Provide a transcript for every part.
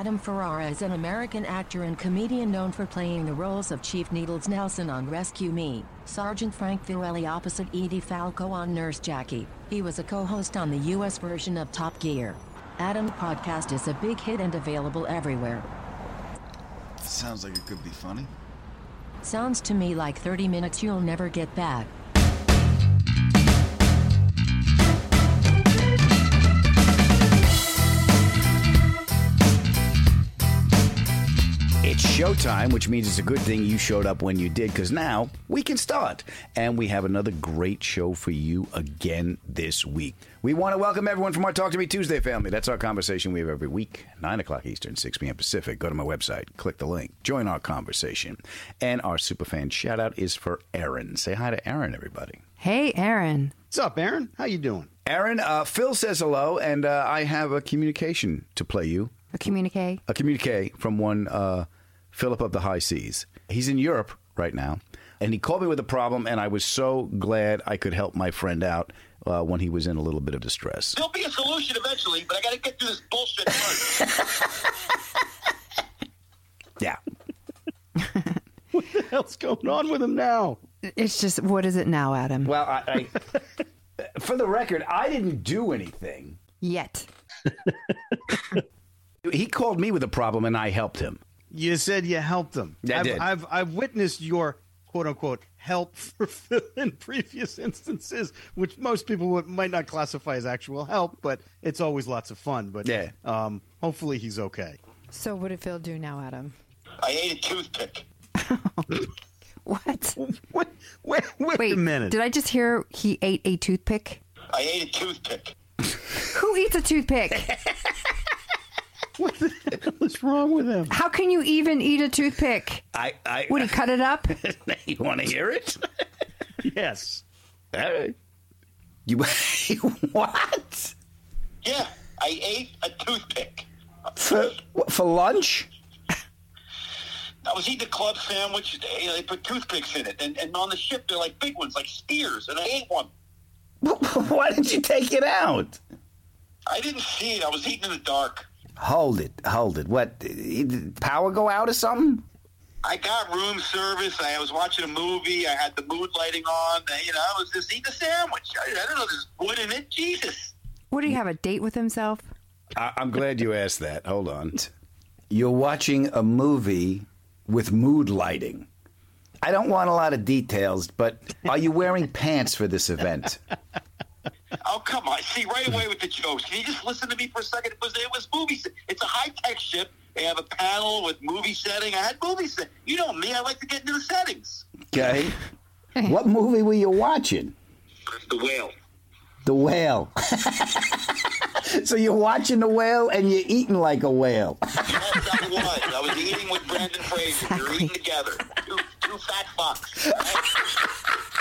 Adam Ferrara is an American actor and comedian known for playing the roles of Chief Needles Nelson on Rescue Me, Sergeant Frank Verrelli opposite Edie Falco on Nurse Jackie. He was a co-host on the U.S. version of Top Gear. Adam's podcast is a big hit and available everywhere. Sounds like it could be funny. Sounds to me like 30 minutes you'll never get back. Showtime, which means it's a good thing you showed up when you did, because now we can start. And we have another great show for you again this week. We want to welcome everyone from our Talk to Me Tuesday family. That's our conversation we have every week, 9 o'clock Eastern, 6 p.m. Pacific. Go to my website, click the link, join our conversation. And our superfan shout out is for Aaron. Say hi to Aaron, everybody. Hey, Aaron. What's up, Aaron? How you doing? Aaron, uh, Phil says hello, and uh, I have a communication to play you. A communique. a communique from one uh, Philip of the High Seas. He's in Europe right now, and he called me with a problem, and I was so glad I could help my friend out uh, when he was in a little bit of distress. There'll be a solution eventually, but I got to get through this bullshit first. Yeah. What the hell's going on with him now? It's just, what is it now, Adam? Well, I, I for the record, I didn't do anything. Yet. He called me with a problem, and I helped him. You said you helped them. I I've, did. I've I've witnessed your quote unquote help for Phil in previous instances, which most people would, might not classify as actual help, but it's always lots of fun. But Yeah. um, hopefully he's okay. So, what did Phil do now, Adam? I ate a toothpick. What? Wait, wait, wait, Wait, a minute. did I just hear he ate a toothpick? I ate a toothpick. Who eats a toothpick? What the hell is wrong with him? How can you even eat a toothpick? I, I Would he cut it up? you want to hear it? Yes. All right. You what? Yeah, I ate a toothpick. For, for lunch? I was eating a club sandwich. They, they put toothpicks in it, and, and on the ship they're like big ones, like spears, and I ate one. Why did you take it out? I didn't see it. I was eating in the dark. Hold it, hold it. What? Did power go out or something? I got room service. I was watching a movie. I had the mood lighting on. You know, I was just eating a sandwich. I, I don't know. There's wood in it. Jesus. Would he have a date with himself? I, I'm glad you asked that. Hold on. You're watching a movie with mood lighting. I don't want a lot of details, but are you wearing pants for this event? Oh come on! See right away with the jokes. Can you just listen to me for a second? It was it was movie. se- It's a high tech ship. They have a panel with movie setting. I had movie set. You know me. I like to get into the settings. Okay. what movie were you watching? The whale. The whale. so you're watching the whale and you're eating like a whale. Yes, I was. I was eating with Brendan Fraser. We were eating together. Two, two fat fucks. right?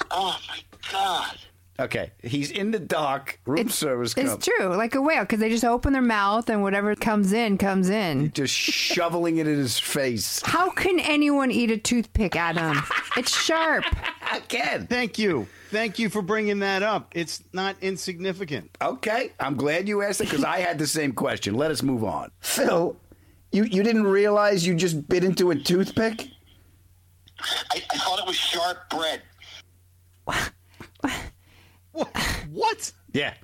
oh my god. Okay. He's in the dark. Room service It's comes. true, like a whale, because they just open their mouth and whatever comes in, comes in. Just shoveling it in his face. How can anyone eat a toothpick, Adam? It's sharp. Again. Thank you. Thank you for bringing that up. It's not insignificant. Okay, I'm glad you asked it because I had the same question. Let us move on. Phil, you, you didn't realize you just bit into a toothpick? I, I thought it was sharp bread. What? what? Yeah.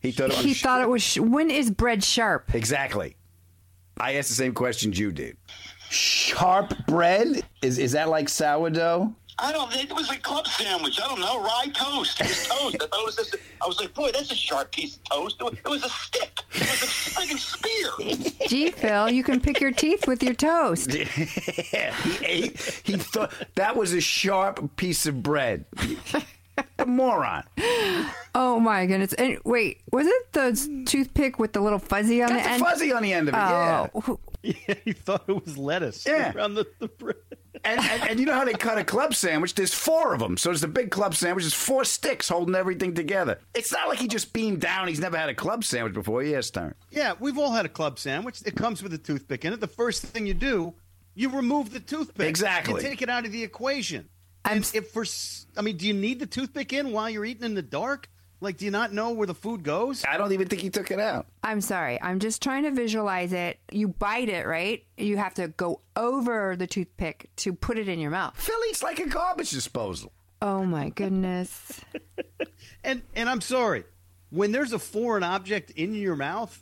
He thought it was He thought it was. Sh- when is bread sharp? Exactly. I asked the same questions you did. Sharp bread? Is is that like sourdough? I don't. Think it was a club sandwich. I don't know. Rye toast. It was toast. I thought it was just. I was like, boy, that's a sharp piece of toast. It was, it was a stick. It was a friggin' spear. Gee, Phil, you can pick your teeth with your toast. Yeah, he ate. He thought that was a sharp piece of bread. A moron. Oh my goodness! And wait, was it the toothpick with the little fuzzy on Got the the end? fuzzy on the end of it. Oh. Yeah. Oh, Yeah, he thought it was lettuce Yeah. around the, the bread. And, and, and you know how they cut a club sandwich? There's four of them. So it's the big club sandwich. There's four sticks holding everything together. It's not like he just beamed down. He's never had a club sandwich before. Yes, turn. Yeah, we've all had a club sandwich. It comes with a toothpick in it. The first thing you do, you remove the toothpick. Exactly. You take it out of the equation. I'm And if for, s- I mean, do you need the toothpick in while you're eating in the dark? Like, do you not know where the food goes? I don't even think he took it out. I'm sorry. I'm just trying to visualize it. You bite it, right? You have to go over the toothpick to put it in your mouth. Phil eats like a garbage disposal. Oh my goodness. And and I'm sorry, when there's a foreign object in your mouth,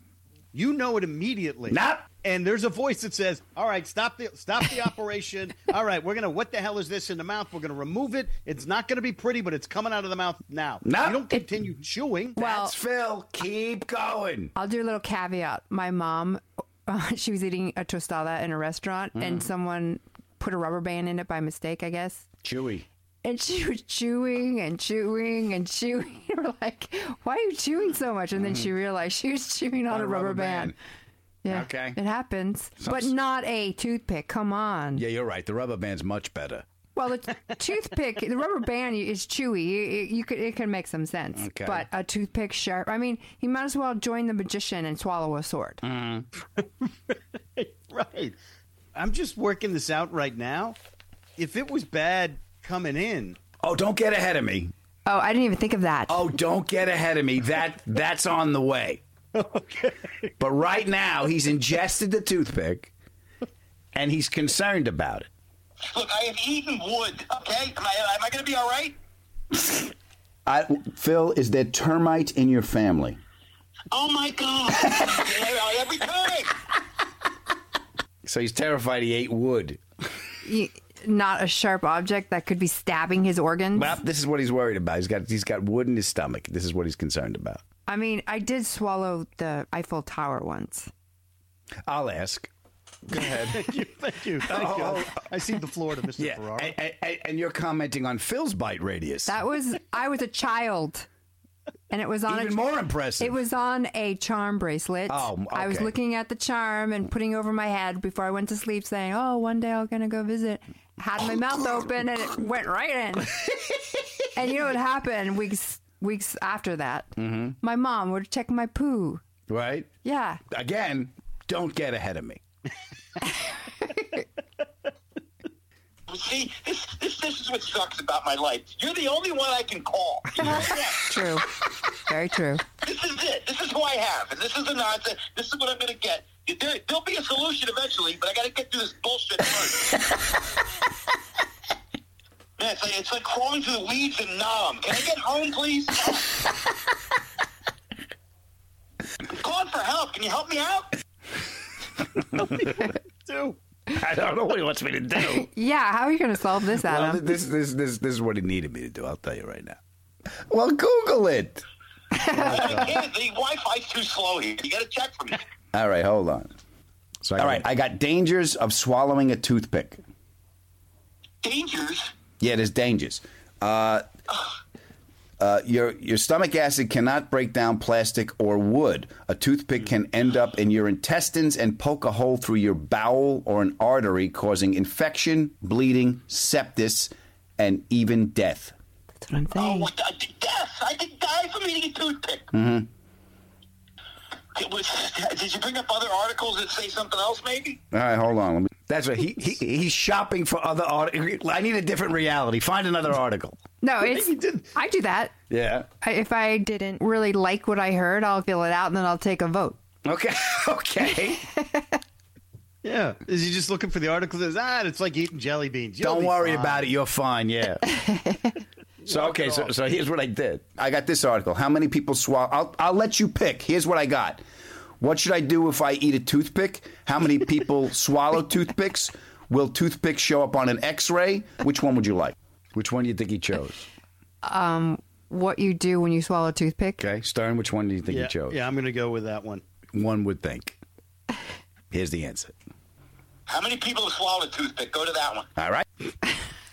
you know it immediately. Not- And there's a voice that says, "All right, stop the stop the operation. All right, we're gonna. What the hell is this in the mouth? We're gonna remove it. It's not gonna be pretty, but it's coming out of the mouth now. No. You don't continue chewing. Well- That's Phil. Keep going. I'll do a little caveat. My mom, she was eating a tostada in a restaurant, and mm. someone put a rubber band in it by mistake, I guess. Chewy. And she was chewing and chewing and chewing. We're like, why are you chewing so much? And then mm. she realized she was chewing on, a rubber, band. Yeah. Okay. It happens. Some- but not a toothpick. Come on. Yeah, you're right. The rubber band's much better. Well, the toothpick, the rubber band is chewy. You, you could, it can make some sense. Okay. But a toothpick sharp. I mean, he might as well join the magician and swallow a sword. Mm. Right. I'm just working this out right now. If it was bad coming in, Oh, don't get ahead of me. Oh, I didn't even think of that. Oh, don't get ahead of me. That that's on the way. okay. But right now, he's ingested the toothpick, and he's concerned about it. Look, I have eaten wood. Okay, am I, am I going to be all right? I, Phil, is there termite in your family? Oh my god! Every time. So he's terrified he ate wood. You- not a sharp object that could be stabbing his organs. Well, this is what he's worried about. He's got he's got wood in his stomach. This is what he's concerned about. I mean, I did swallow the Eiffel Tower once. I'll ask. Go ahead. Thank you. Thank you. Thank oh, you. Oh. I see the floor to Mr. yeah, Ferrara. and, and, and you're commenting on Phil's bite radius. That was I was a child, and it was on Even a, more impressive. It was on a charm bracelet. Oh, okay. I was looking at the charm and putting over my head before I went to sleep, saying, "Oh, one day I'm gonna go visit." Had my mouth open and it went right in. and you know what happened weeks weeks after that? Mm-hmm. My mom would check my poo. right. Yeah. Again, don't get ahead of me. See, this, this this is what sucks about my life. You're the only one I can call. You know that? True. Very true. this is it. This is who I have, and this is the nonsense. This is what I'm going to get. There, there'll be a solution eventually, but I got to get through this bullshit first. Man, it's like, it's like crawling through the weeds in Nam. Can I get home, please? I'm calling for help. Can you help me out? Do. I don't know what he wants me to do. Yeah. How are you gonna solve this, well, Adam? this, this this this is what he needed me to do. I'll tell you right now. Well, Google it. I can't. The Wi-Fi's too slow here. You got to check for me. All right, hold on. So All right, I got dangers of swallowing a toothpick. Dangers. Yeah, there's dangers. Uh, uh, your your stomach acid cannot break down plastic or wood. A toothpick can end up in your intestines and poke a hole through your bowel or an artery, causing infection, bleeding, sepsis, and even death. That's what I'm Oh, saying. what the, death! I could die from eating a toothpick. Mm-hmm. It was, did you bring up other articles that say something else? Maybe. All right, hold on. Let me, That's right. He, he he's shopping for other articles. I need a different reality. Find another article. No, it's I do that. Yeah. I, if I didn't really like what I heard, I'll fill it out and then I'll take a vote. Okay. Okay. Yeah. Is he just looking for the article that says, ah, it's like eating jelly beans. You'll Don't be worry fine." about it. You're fine. Yeah. so okay. So so here's what I did. I got this article. How many people swallow? I'll I'll let you pick. Here's what I got. What should I do if I eat a toothpick? How many people swallow toothpicks? Will toothpicks show up on an X-ray? Which one would you like? Which one do you think he chose? Um, what you do when you swallow a toothpick? Okay, Stern. Which one do you think Yeah, he chose? yeah, I'm going to go with that one. One would think. Here's the answer. How many people have swallowed a toothpick? Go to that one. All right.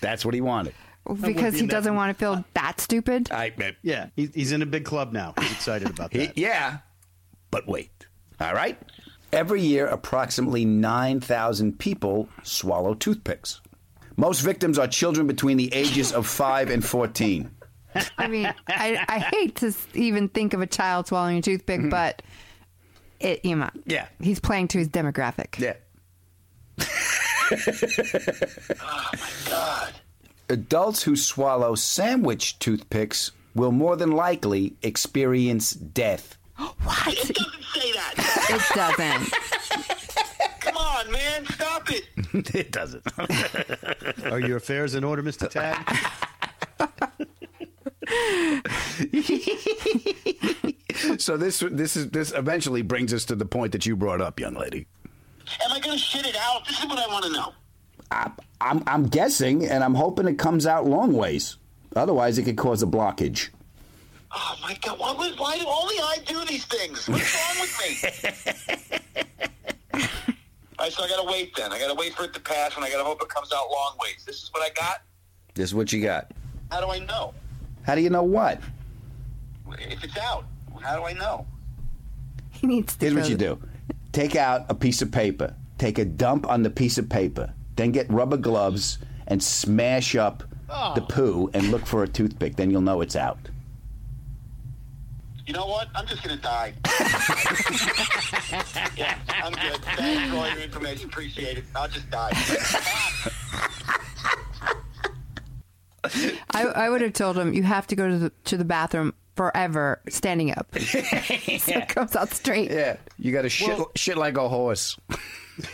That's what he wanted. Because be he doesn't want to feel uh, that stupid. I, Yeah, he's in a big club now. He's excited about He- that. yeah, but wait. All right. Every year, approximately 9,000 people swallow toothpicks. Most victims are children between the ages of 5 and 14. I mean, I, I hate to even think of a child swallowing a toothpick, mm-hmm. but it, you know, Yeah. he's playing to his demographic. Yeah. Oh my god. Adults who swallow sandwich toothpicks will more than likely experience death. What? It doesn't. It doesn't. Come on, man. Stop it. it doesn't. Are your affairs in order, Mr. Tag? so this this is this eventually brings us to the point that you brought up, young lady. Am I going to shit it out? This is what I want to know. I, I'm I'm guessing, and I'm hoping it comes out long ways. Otherwise, it could cause a blockage. Oh my God! Why, would- why do only I do these things? What's wrong with me? All right, so I gotta wait then. I gotta wait for it to pass, and I gotta hope it comes out long ways. This is what I got. This is what you got. How do I know How do you know what? if it's out? How do I know? He needs to. Here's what you do: take out a piece of paper, take a dump on the piece of paper, then get rubber gloves and smash up oh. the poo and look for a toothpick. Then you'll know it's out. You know what? I'm just gonna die. yeah, I'm good. Thanks for all your information. Appreciate it. I'll just die. I, I would have told him you have to go to the to the bathroom forever standing up. so it comes out straight. Yeah, you got to shit shit like a horse.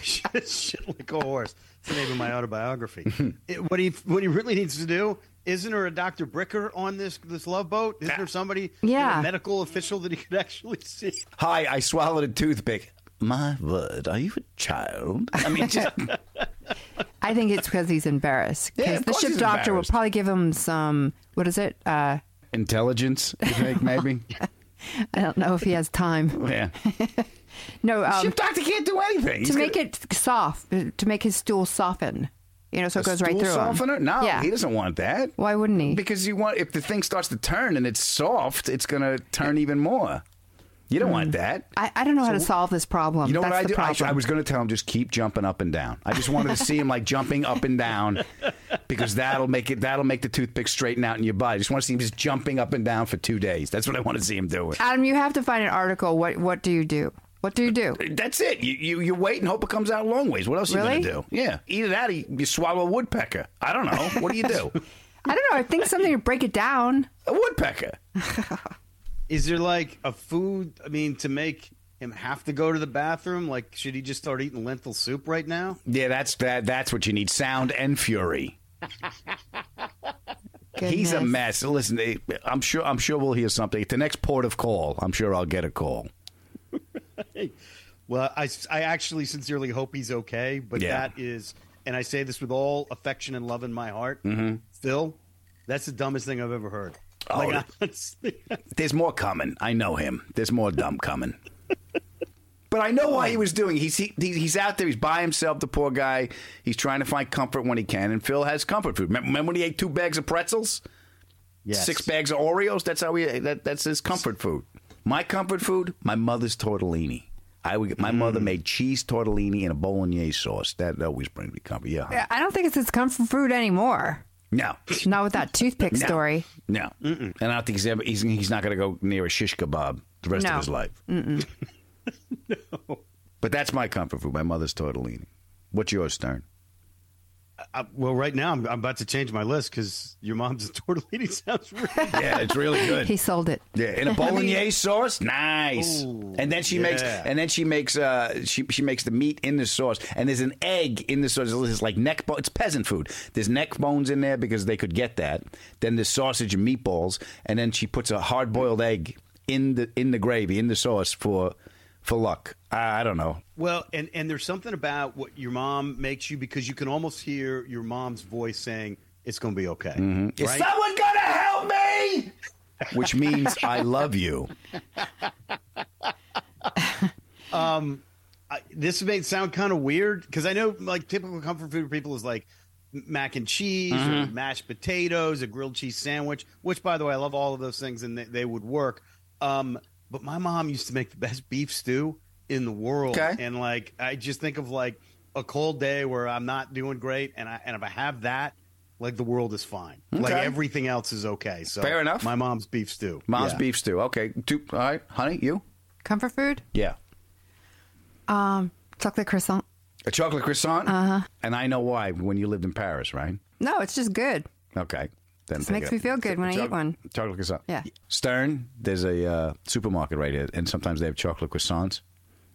shit, shit like a horse. It's the name of my autobiography. It- what he what he really needs to do isn't there a Dr. Bricker on this this love boat? Isn't there somebody, Yeah. a medical official that he could actually see? Hi, I swallowed a toothpick. My word, are you a child? I mean, just, I think it's because he's embarrassed. Yeah, Because of the ship he's doctor will probably give him some. What is it? Uh, intelligence. You think maybe? I don't know if he has time. yeah. No, um, Ship doctor can't do anything. to make gonna- it soft, to make his stool soften. You know, so it goes right stool through softener? him. No, yeah. he doesn't want that. Why wouldn't he? Because you want if the thing starts to turn and it's soft, it's going to turn even more. You don't want that. I, I don't know how to solve this problem. You know That's what I the do? I, Problem. I was going to tell him just keep jumping up and down. I just wanted to see him like jumping up and down because that'll make it. That'll make the toothpick straighten out in your body. I just want to see him just jumping up and down for two days. That's what I want to see him doing. Adam, you have to find an article. What What do you do? What do you do? That's it. You, you you wait and hope it comes out a long ways. What else are you going to do? Yeah, either that or you, you swallow a woodpecker. I don't know. What do you do? I don't know. I think something to break it down. a woodpecker. Is there like a food? I mean, to make him have to go to the bathroom? Like, should he just start eating lentil soup right now? Yeah, that's that. That's what you need. Sound and fury. He's a mess. Listen, eh, I'm sure. I'm sure we'll hear something. At the next port of call, I'm sure I'll get a call. Well, I, I actually sincerely hope he's okay, but Yeah. that is, and I say this with all affection and love in my heart, mm-hmm. Phil, that's the dumbest thing I've ever heard. Oh, like, honestly, There's more coming. I know him. There's more dumb coming. But I know why he was doing. He's he, he's out there. He's by himself. The poor guy. He's trying to find comfort when he can. And Phil has comfort food. Remember, remember when he ate two bags of pretzels, yes. six bags of Oreos? That's how he. That, that's his comfort food. My comfort food. My mother's tortellini. I would. My mother mm. made cheese tortellini and a bolognese sauce. That always brings me comfort. Yeah. I don't think it's his comfort food anymore. No. Not with that toothpick No. story. No. And I don't think he's ever. He's, he's not going to go near a shish kebab the rest No. of his life. No. But that's my comfort food. My mother's tortellini. What's yours, Stern? Uh, well, right now I'm, I'm about to change my list because your mom's a tortellini sounds really. Yeah, it's really good. He sold it. Yeah, in a bolognese sauce, nice. Ooh, and then she makes, and then she makes, uh, she she makes the meat in the sauce, and there's an egg in the sauce. It's like neck bone. It's peasant food. There's neck bones in there because they could get that. Then there's sausage and meatballs, and then she puts a hard boiled egg in the in the gravy in the sauce for for luck. I, I don't know. Well, and and there's something about what your mom makes you because you can almost hear your mom's voice saying it's going to be okay. Mm-hmm. Is Right? someone gonna help me? Which means I love you. Um, I, this may sound kind of weird because I know like typical comfort food for people is like mac and cheese or mm-hmm. mashed potatoes, a grilled cheese sandwich. Which, by the way, I love all of those things and they, they would work. Um, but my mom used to make the best beef stew in the world, Okay. and like I just think of like a cold day where I'm not doing great, and I and if I have that. Like the world is fine. Like everything else is okay. So Fair enough. My mom's beef stew. Mom's Yeah. beef stew. Okay. Two, all right, honey, you? Comfort food? Yeah. Um, chocolate croissant. A chocolate croissant? Uh-huh. And I know why when you lived in Paris, right? No, it's just good. Okay. Then Just makes it. me feel good when I eat one. Chocolate croissant. Yeah. Stern, there's a uh, supermarket right here, and sometimes they have chocolate croissants.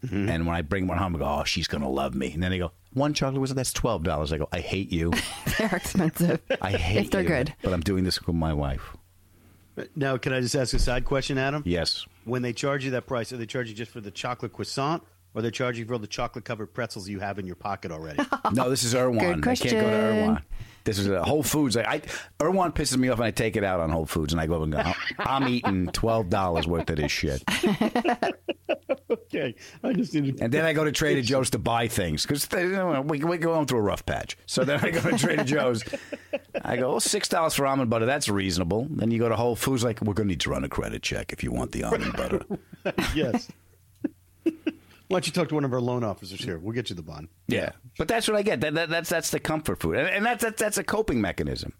Mm-hmm. And when I bring one home, I go, oh, she's going to love me. And then they go, one chocolate croissant, that's $12. I go, I hate you. They're expensive. I hate if they're you. good. But I'm doing this with my wife. Now, can I just ask a side question, Adam? Yes. When they charge you that price, are they charging you just for the chocolate croissant, or they charge you for all the chocolate covered pretzels you have in your pocket already? No, this is Erewhon. Good I can't go to question. Erewhon. This is uh, Whole Foods. I, I Erewhon pisses me off, and I take it out on Whole Foods, and I go and go. "I'm- I'm eating twelve dollars worth of this shit, okay, I just need to. and then I go to Trader Joe's to buy things because you know, we we go through a rough patch. So then I go to Trader Joe's. I go, well, six dollars for almond butter. That's reasonable. Then you go to Whole Foods, like we're going to need to run a credit check if you want the almond butter. yes. Why don't you talk to one of our loan officers here? We'll get you the bond. Yeah, but that's what I get. That, that, that's that's the comfort food, and, and that's, that's that's a coping mechanism.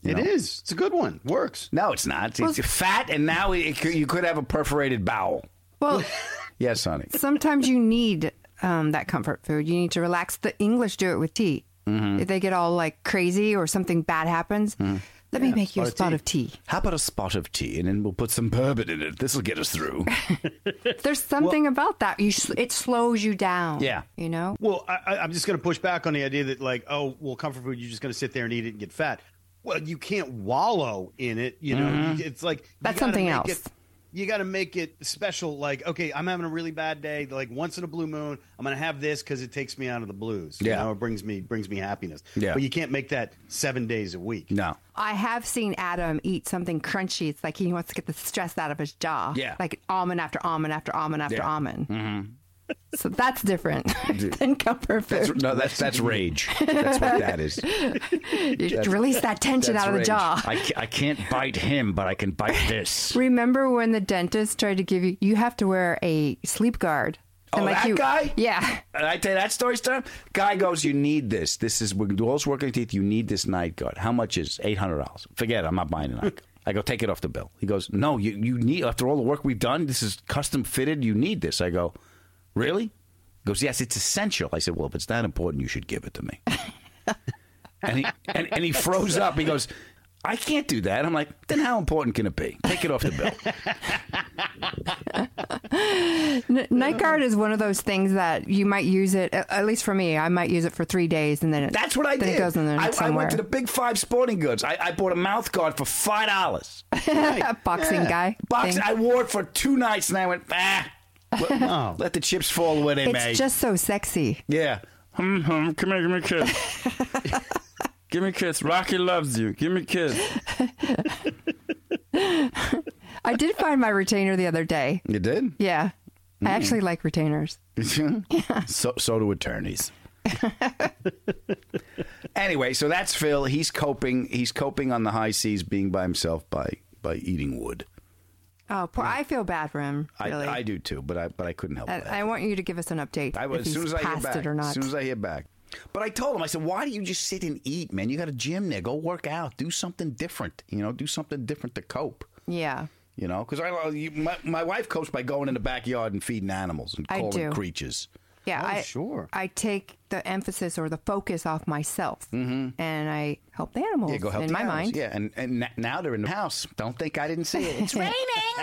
you It know? is. It's a good one. Works. No, it's not. It's, fat, and now it, could- you could have a perforated bowel. Well, Yes, honey. sometimes you need um, that comfort food. You need to relax. The English do it with tea. Mm-hmm. If they get all like crazy or something bad happens, let me make you a spot of tea. How about a spot of tea, and then we'll put some bourbon in it. This will get us through. There's something about that. You it slows you down. Yeah. you know. Well, I, I- I'm just going to push back on the idea that, like, oh, well, comfort food, you're just going to sit there and eat it and get fat. Well, you can't wallow in it. You know, mm-hmm. it's like that's something else. it- you got to make it special. Like, okay, I'm having a really bad day. Like once in a blue moon, I'm going to have this because it takes me out of the blues. You Yeah. know, it brings me brings me happiness. Yeah. but you can't make that seven days a week. no. I have seen Adam eat something crunchy. It's like he wants to get the stress out of his jaw. Yeah. Like almond after almond after almond after Yeah. almond. Mm-hmm. So that's different than comfort That's, food. no, that's that's rage. That's what that is. You release that tension out of the jaw. I, I can't bite him, but I can bite this. Remember when the dentist tried to give you? You have to wear a sleep guard. Oh, that you, guy? Yeah. And I tell you that story, Star. Guy goes, "You need this. This is we're all working teeth. You need this night guard. How much is eight hundred dollars? Forget. it. I'm not buying a night. guard." I go, take it off the bill. He goes, no, you you need after all the work we've done. This is custom fitted. You need this. I go, really? He goes, yes, it's essential. I said, well, if it's that important, you should give it to me. and he and, and he froze up. He goes. I can't do that. I'm like, then how important can it be? Take it off the bill. Night guard is one of those things that you might use it. At at least for me, I might use it for three days, and then it, That's what I then did. It goes in there I, I went to the Big Five Sporting Goods. I, I bought a mouth guard for five dollars. a boxing guy. Box. thing. I wore it for two nights, and I went, ah. Let, Oh. let the chips fall where they it's may. It's just so sexy. yeah. Hum, hum, come here, give me a kiss. give me a kiss. Rocky loves you. Give me a kiss. I did find my retainer the other day. You did? Yeah, Mm. I actually like retainers. So so do attorneys. anyway, so that's Phil. He's coping. He's coping on the high seas, being by himself by by eating wood. Oh, poor, I feel bad for him. Really. I, I do too, but I but I couldn't help I, that. I want you to give us an update. I if as soon as I hear back. it or not. As soon as I hear back. But I told him, I said, why do you just sit and eat, man? You got a gym there. Go work out. Do something different. You know, do something different to cope. yeah. You know, because I, my, my wife copes by going in the backyard and feeding animals and calling creatures. Yeah, Oh, I sure. I take the emphasis or the focus off myself, and I help the animals. Mm-hmm. Yeah, go help in my animals. mind. Yeah, and, and now they're in the house. Don't think I didn't see it. It's raining,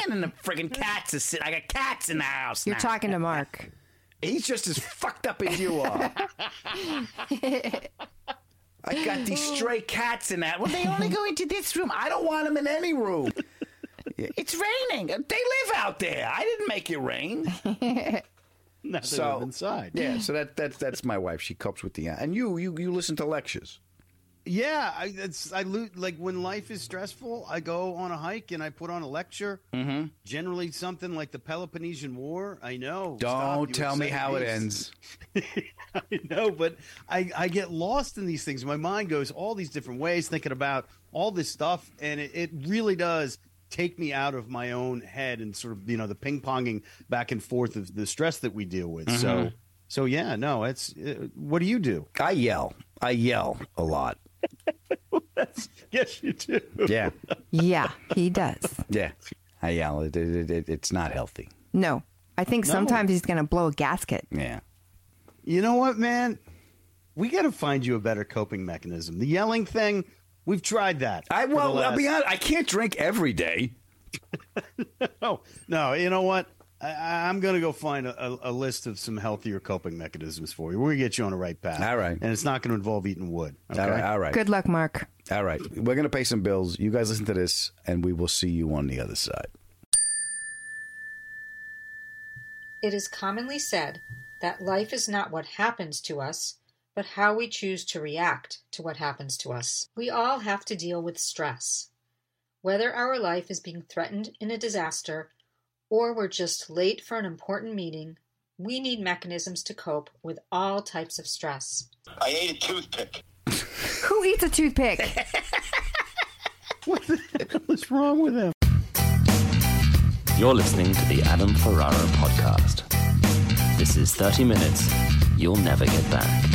and then the friggin' cats are sitting. I got cats in the house. You're now. talking to Mark. He's just as fucked up as you are. I got these stray cats in that. Well, they only go into this room. I don't want them in any room. It's raining. They live out there. I didn't make it rain. Now they So live inside. Yeah, so that that's that's my wife. She copes with the and you you you listen to lectures. Yeah, I, it's I lo- like when life is stressful. I go on a hike and I put on a lecture. Mm-hmm. Generally, something like the Peloponnesian War. I know. Don't you tell me upset how it ends. I know, but I, I get lost in these things. My mind goes all these different ways, thinking about all this stuff, and it, it really does take me out of my own head and sort of you know the ping ponging back and forth of the stress that we deal with. Mm-hmm. So, so yeah, no, it's uh, what do you do? I yell. I yell a lot. Yes, you do. Yeah, Yeah, he does. yeah. I yell. It, it, it, it's not healthy. No, I think sometimes he's going to blow a gasket. Yeah. You know what, man? We got to find you a better coping mechanism. The yelling thing, we've tried that. I for the well, I'll be honest. I can't drink every day. Oh no! You know what? I, I'm going to go find a, a, a list of some healthier coping mechanisms for you. We're going to get you on the right path. All right. and it's not going to involve eating wood. Okay? All right. All right. Good luck, Mark. All right. We're gonna pay some bills. You guys listen to this, and we will see you on the other side. It is commonly said that life is not what happens to us, but how we choose to react to what happens to us. We all have to deal with stress. Whether our life is being threatened in a disaster or we're just late for an important meeting, we need mechanisms to cope with all types of stress. I ate a toothpick. Who eats a toothpick? What the hell is wrong with him? You're listening to the Adam Ferrara podcast. This is 30 minutes you'll never get back.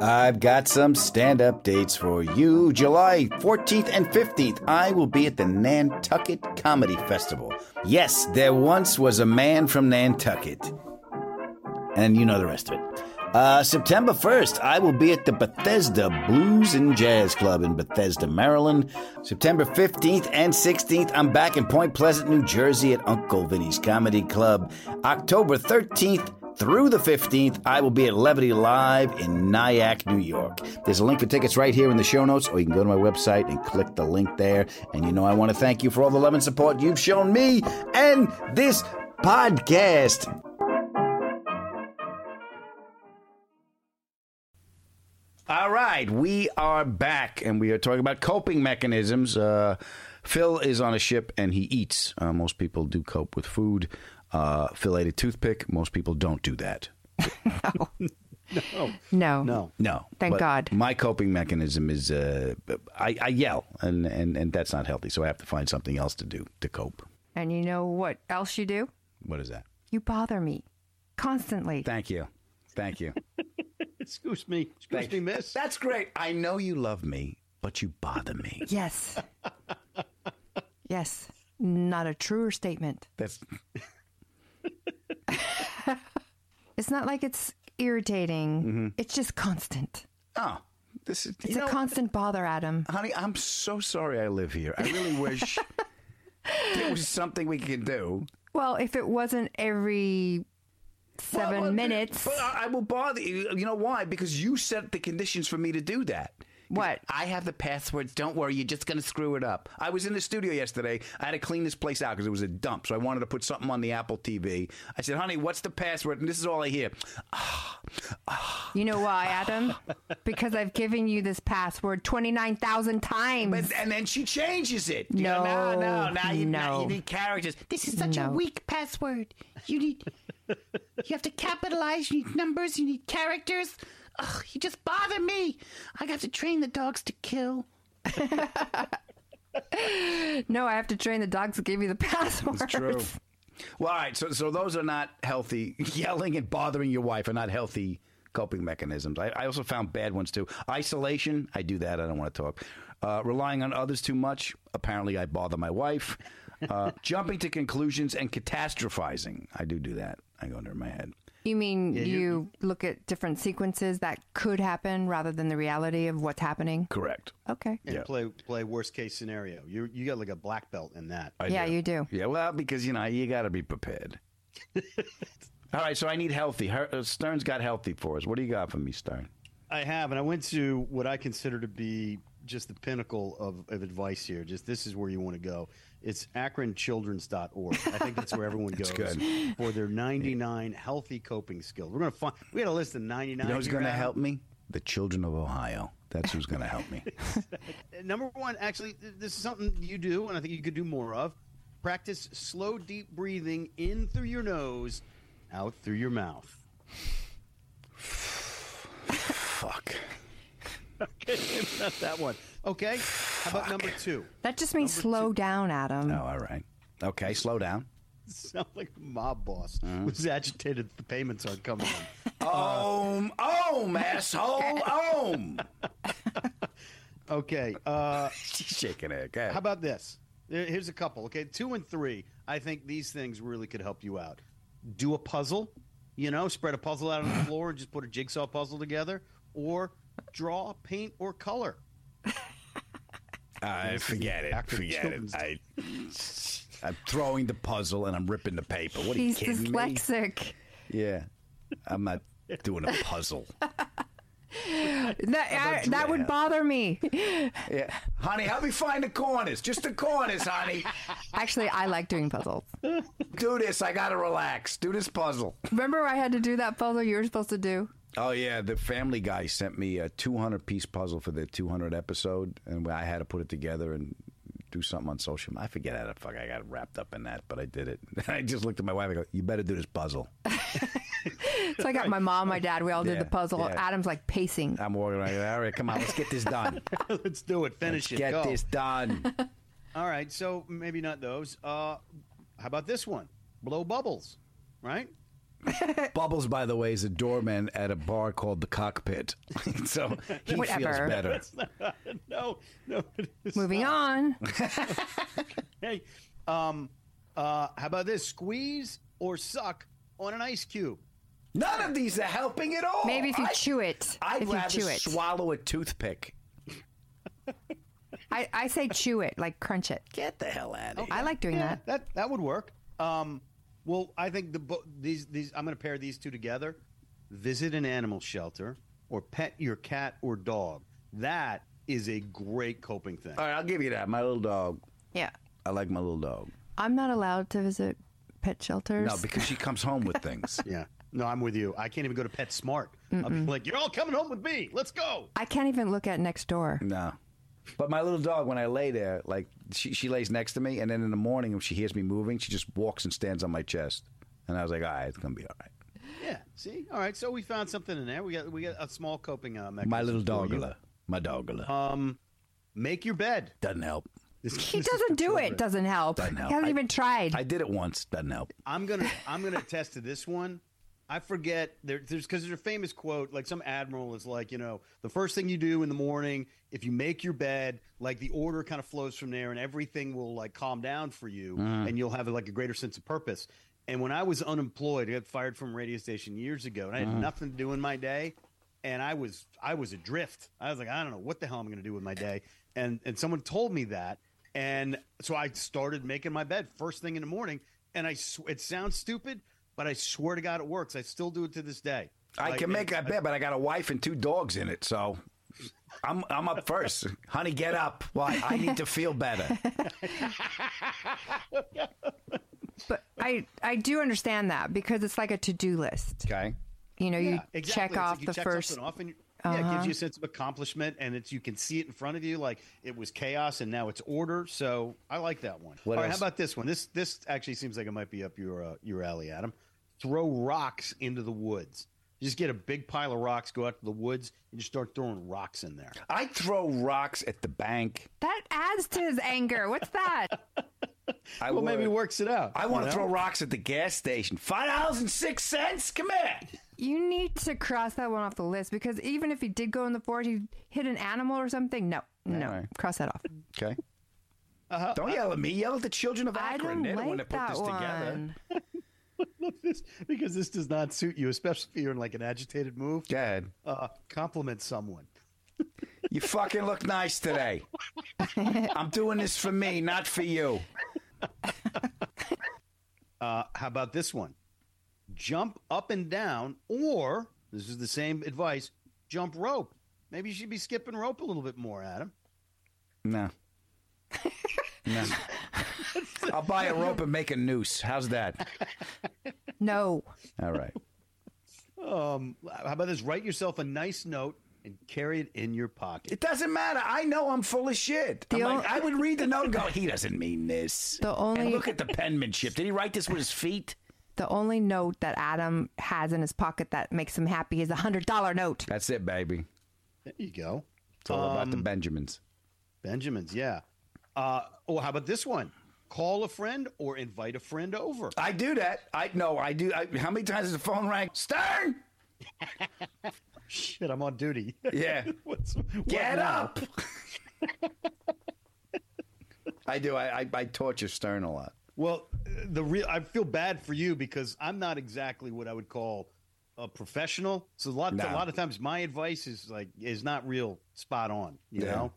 I've got some stand up dates for you. July 14th and 15th, I will be at the Nantucket Comedy Festival. Yes, there once was a man from Nantucket. And you know the rest of it. Uh, September 1st, I will be at the Bethesda Blues and Jazz Club in Bethesda, Maryland. September 15th and 16th, I'm back in Point Pleasant, New Jersey at Uncle Vinnie's Comedy Club. October 13th through the 15th, I will be at Levity Live in Nyack, New York. There's a link for tickets right here in the show notes, or you can go to my website and click the link there. And you know, I want to thank you for all the love and support you've shown me and this podcast. All right, we are back, and we are talking about coping mechanisms. Uh, Phil is on a ship and he eats. Uh, most people do cope with food. Uh, Phil ate a toothpick. Most people don't do that. No. No. No, No. Thank but God. My coping mechanism is uh, I, I yell, and, and and that's not healthy. So I have to find something else to do to cope. And you know what else you do? What is that? You bother me constantly. Thank you, thank you. Excuse me. Excuse Thank- me, miss. That's great. I know you love me, but you bother me. yes. Yes. Not a truer statement. That's It's not like it's irritating. Mm-hmm. It's just constant. oh, this is It's a know, constant bother, Adam. honey. I'm so sorry I live here. I really wish there was something we could do. Well, if it wasn't every seven Well, minutes. But I I will bother you. You know why? Because you set the conditions for me to do that. What? I have the passwords. Don't worry. You're just going to screw it up. I was in the studio yesterday. I had to clean this place out because it was a dump. So I wanted to put something on the Apple TV. I said, honey, what's the password? And this is all I hear. You know why, Adam? because I've given you this password 29,000 times. But, and then she changes it. You No, know, no, no. Now you, now no. you need characters. This is such a weak password. You need. You have to capitalize. You need numbers. You need characters. Ugh, you just bother me. I got to train the dogs to kill. no, I have to train the dogs to give you the password. It's true. Well, all right. So, so those are not healthy. Yelling and bothering your wife are not healthy coping mechanisms. I, I also found bad ones too. Isolation. I do that. I don't want to talk. Uh, relying on others too much. Apparently, I bother my wife. Uh, jumping to conclusions and catastrophizing. I do do that. I go under my head. You mean Yeah, you, you- look at different sequences that could happen rather than the reality of what's happening? Correct. Okay. And Yeah. play play worst case scenario. You you got like a black belt in that. I yeah, you do. Yeah, well, because you know you got to be prepared. All right, so I need healthy. Her, uh, Stern's got healthy for us. What do you got for me, Stern? I have, and I went to what I consider to be just the pinnacle of, of advice here. Just this is where you want to go. It's akronchildrens.org. I think that's where everyone goes good. for their 99 healthy coping skills. We're going to find, we had a list of 99. You know who's going to help me? The children of Ohio. That's who's going to help me. Number one, actually, this is something you do, and I think you could do more of. Practice slow, deep breathing in through your nose, out through your mouth. Fuck. Okay, not that one. Okay, how about number two? That just means slow down, Adam. Oh, all right. Okay, slow down. Sound like a mob boss Mm-hmm. was agitated that the payments aren't coming in. Ohm, ohm, asshole, ohm. Okay, uh, She's shaking her. Go ahead. how about this? Here- Here's a couple. Okay, two and three. I think these things really could help you out. Do a puzzle. You know, spread a puzzle out on the floor and just put a jigsaw puzzle together, or draw, paint, or color. I forget it. Forget children's- it. I, I'm throwing the puzzle and I'm ripping the paper. What are He's you kidding me? dyslexic. Yeah. I'm not doing a puzzle. That, I- that would bother me. Yeah. Honey, help me find the corners. Just the corners, honey. Actually, I like doing puzzles. Do this. I got to relax. Do this puzzle. Remember I had to do that puzzle you were supposed to do? Oh yeah, the Family Guy sent me a 200 piece puzzle for their 200 episode, and I had to put it together and do something on social. I forget how the fuck I got wrapped up in that, but I did it. I just looked at my wife. and go, "You better do this puzzle." So I got my mom, my dad, we all did the puzzle. yeah. Adam's like pacing. I'm walking around. All right, come on, let's get this done. Let's do it. Finish it. Get Go. this done. All right, so maybe not those. Uh, how about this one? Blow bubbles, right? Bubbles, by the way, is a doorman at a bar called the Cockpit, so he feels Whatever. better. no, no. Moving not. on. Hey, um, uh, how about this? Squeeze or suck on an ice cube. None of these are helping at all. Maybe if you I- chew it. I'd if you rather chew it. swallow a toothpick. I, I say chew it, like crunch it. Get the hell out of here. I like doing Yeah, that. that that would work. Um, well, I think the bo- these these I'm going to pair these two together. Visit an animal shelter or pet your cat or dog. That is a great coping thing. All right, I'll give you that. My little dog. Yeah. I like my little dog. I'm not allowed to visit pet shelters. No, because she comes home with things. Yeah. No, I'm with you. I can't even go to PetSmart. I'll be like, you're all coming home with me. Let's go. I can't even look at next door. No. But my little dog, when I lay there, like she, she lays next to me, and then in the morning, when she hears me moving, she just walks and stands on my chest. And I was like, all right, it's gonna be all right. Yeah. See. All right. So we found something in there. We got we got a small coping uh, mechanism. My little for dogula, my dogula, Um, make your bed. doesn't help. This- He this doesn't do it. Doesn't help. Doesn't help. He hasn't I- even tried. I did it once, doesn't help. I'm gonna I'm gonna attest to this one. I forget there, there's because there's a famous quote like some admiral is like you know the first thing you do in the morning if you make your bed like the order kind of flows from there and everything will like calm down for you mm-hmm. and you'll have like a greater sense of purpose. And when I was unemployed, I got fired from a radio station years ago, and I had mm-hmm. nothing to do in my day, and I was I was adrift. I was like I don't know what the hell I'm going to do with my day, and and someone told me that, and so I started making my bed first thing in the morning, and I sw- it sounds stupid, but I swear to God it works. I still do it to this day. I Like, can make and- that bed, but I got a wife and two dogs in it, so I'm I'm up first. Honey, get up. Why? I need to feel better. But I I do understand that because it's like a to do list. Okay. You know, you exactly. check It's off like you the check first. something off and you- yeah, it gives you a sense of accomplishment, and it's you can see it in front of you. Like it was chaos, and now it's order. So I like that one. What All right, how about this one? This this actually seems like it might be up your uh, your alley, Adam. Throw rocks into the woods. You just get a big pile of rocks, go out to the woods, and just start throwing rocks in there. I throw rocks at the bank. That adds to his anger. What's that? I Well, maybe it works it out. I want you to know? throw rocks at the gas station. Five dollars and six cents. Come here. You need to cross that one off the list because even if he did go in the forest, he hit an animal or something. No, no, right. cross that off. Okay. Uh-huh. Don't yell at me. Yell at the children of Akron. I Akron. don't They're the one like that put that this together. one. this because this does not suit you, especially if you're in like an agitated move. Dad. Uh, compliment someone. You fucking look nice today. I'm doing this for me, not for you. Uh, how about this one? Jump up and down, or this is the same advice: jump rope. Maybe you should be skipping rope a little bit more, Adam. No. No. I'll buy a rope and make a noose. How's that? No. All right. Um, how about this? Write yourself a nice note and carry it in your pocket. It doesn't matter. I know I'm full of shit. I'm The like, o- I would read the note and go, he doesn't mean this. The only- And look at the penmanship. Did he write this with his feet? The only note that Adam has in his pocket that makes him happy is a hundred dollar note. That's it, baby. There you go. It's all about Um, the Benjamins. Benjamins, yeah. Uh, oh, how about this one? Call a friend or invite a friend over. I do that. I no, I do. I, how many times does the phone ring? Stern, Shit, I'm on duty. Yeah. What's, get up. I do. I, I I torture Stern a lot. Well, the real I feel bad for you because I'm not exactly what I would call a professional. So a lot No. a lot of times my advice is like is not real spot on, you Yeah. know.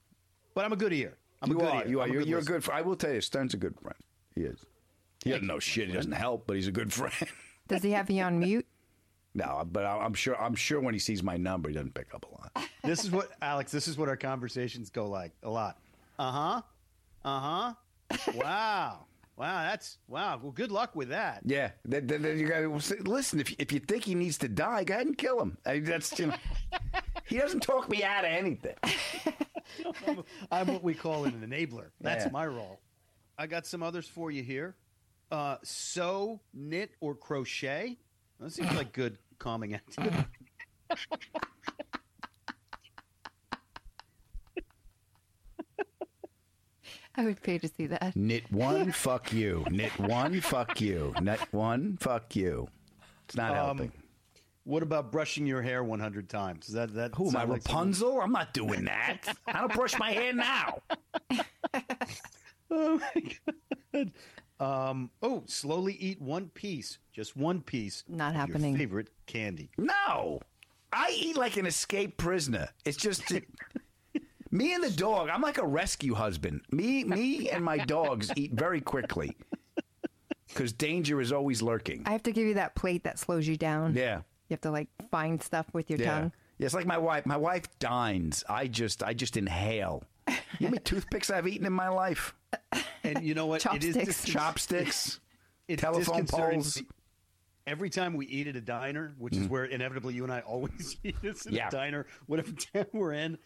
But I'm a good ear. I'm you a good are. ear. You are. I'm You're, you're a good. fr- I will tell you, Stern's a good friend. He is. He doesn't know shit. He doesn't help, but he's a good friend. Does he have you on mute? no, but I- I'm sure. I'm sure when he sees my number, he doesn't pick up a lot. This is what Alex. This is what our conversations go like a lot. Uh huh. Uh huh. Wow. Wow. That's wow. Well, good luck with that. Yeah, then, then, then you got to listen. If if you think he needs to die, go ahead and kill him. I mean, that's you know, he doesn't talk me out of anything. I'm, I'm what we call an enabler. That's Yeah. my role. I got some others for you here. Uh, sew, knit, or crochet. That seems like good calming activity. I would pay to see that. Knit one, fuck you. Knit one, fuck you. Knit one, fuck you. It's not helping. What about brushing your hair 100 times? Is that that? Who am I, sound like something- Rapunzel? I'm not doing that. I don't brush my hair now. Oh my god. Um, oh, slowly eat one piece, just one piece. Not of your happening. favorite candy. No, I eat like an escaped prisoner. It's just me and the dog. I'm like a rescue husband. Me, me, and my dogs eat very quickly because danger is always lurking. I have to give you that plate that slows you down. Yeah. You have to like find stuff with your Yeah. tongue. Yeah, it's like my wife. My wife dines. I just, I just inhale. You know how many toothpicks I've eaten in my life? And you know what? It is Chopsticks. dis- Chopsticks, it's telephone poles. Every time we eat at a diner, which is where inevitably you and I always eat is in Mm. Yeah. a diner, whatever town we're in,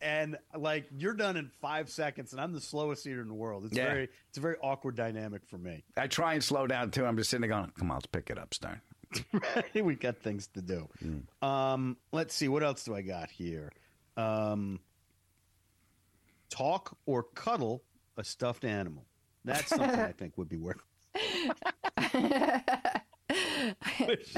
and like you're done in five seconds, and I'm the slowest eater in the world. It's Yeah. very, it's a very awkward dynamic for me. I try and slow down too. I'm just sitting there going, "Come on, let's pick it up, Stern." we got things to do. Mm. Um, let's see, what else do I got here? Um, talk or cuddle a stuffed animal. That's something I think would be worth.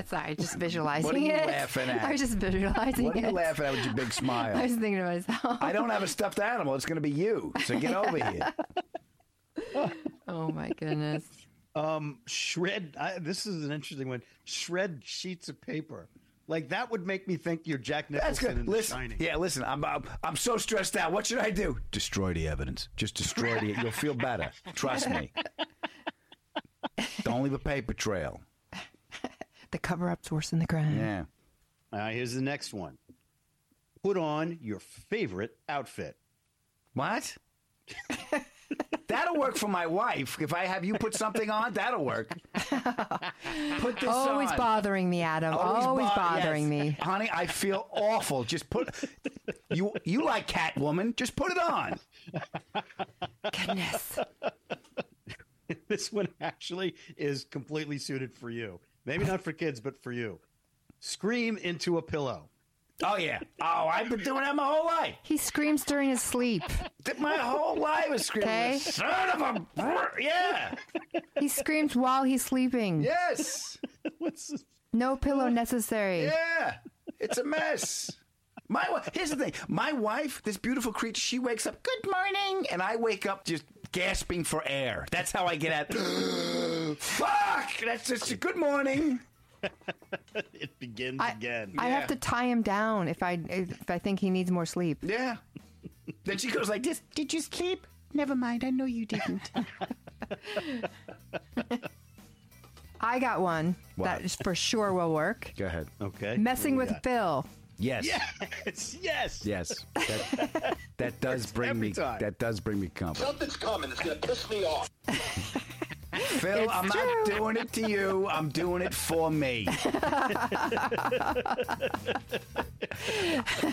Sorry, just visualizing What are you it. laughing at? I was just visualizing What are you it. laughing at with your big smile? I was thinking to myself. I don't have a stuffed animal. It's going to be you. So get over here. Oh my goodness. Um, shred. I, this is an interesting one. Shred sheets of paper. Like that would make me think you're Jack That's Nicholson good. in The Listen, Shining. yeah, listen. I'm, I'm I'm so stressed out. What should I do? Destroy the evidence. Just destroy the. You'll feel better. Trust me. Don't leave a paper trail. The cover up's worse than the crime. Yeah. All right, here's the next one. Put on your favorite outfit. What? that'll work for my wife. If I have you put something on, that'll work. Put this Always on. bothering me, Adam. Always, bo- bothering yes. me. honey. I feel awful. Just put you. You like Catwoman? Just put it on. Goodness. this one actually is completely suited for you. Maybe not for kids, but for you. Scream into a pillow. Oh yeah. Oh, I've been doing that my whole life. He screams during his sleep. My whole life is screaming. Okay. Son of a. br- Yeah. He screams while he's sleeping. Yes. What's this? No pillow necessary. Yeah. It's a mess. My wi- here's the thing. My wife, this beautiful creature, she wakes up. Good morning, and I wake up just gasping for air. That's how I get at. Fuck. That's just a good morning. It begins I, again. I Yeah. have to tie him down if I if I think he needs more sleep. Yeah. Then she goes like this. Did you sleep? Never mind. I know you didn't. I got one What? that is for sure will work. Go ahead. Okay. Messing with do we Phil. Yes. Yes. Yes. Yes. That, that does bring me. time. That does bring me comfort. Something's coming. It's gonna piss me off. Phil, It's I'm not doing it to you. I'm doing it for me.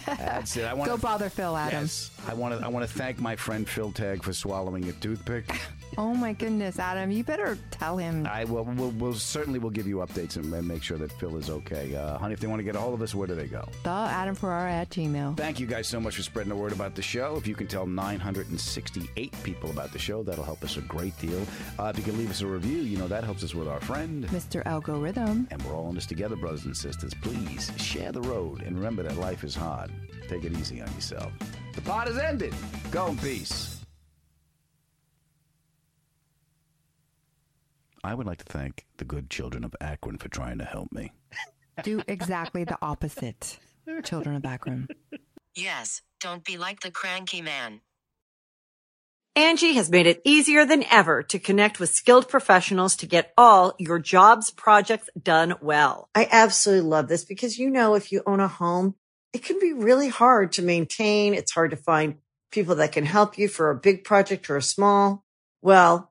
That's it. I want Go bother Phil, Adams. Yes. I want to. I want to thank my friend Phil Tag for swallowing a toothpick. Oh my goodness, Adam, you better tell him. I will. We'll, we'll certainly will give you updates and and make sure that Phil is okay. Uh, honey, if they want to get a hold of us, where do they go? The Adam Ferrara at Gmail. Thank you guys so much for spreading the word about the show. If you can tell 968 people about the show, that'll help us a great deal. Uh, if you can leave us a review, you know that helps us with our friend. Mr. Algorithm. And we're all in this together, brothers and sisters. Please share the road and remember that life is hard. Take it easy on yourself. The pod has ended. Go in peace. I would like to thank the good children of Akron for trying to help me. Do exactly the opposite. Children of Akron. Yes, don't be like the cranky man. Angi has made it easier than ever to connect with skilled professionals to get all your jobs projects done well. I absolutely love this because, you know, if you own a home, it can be really hard to maintain. It's hard to find people that can help you for a big project or a small. Well,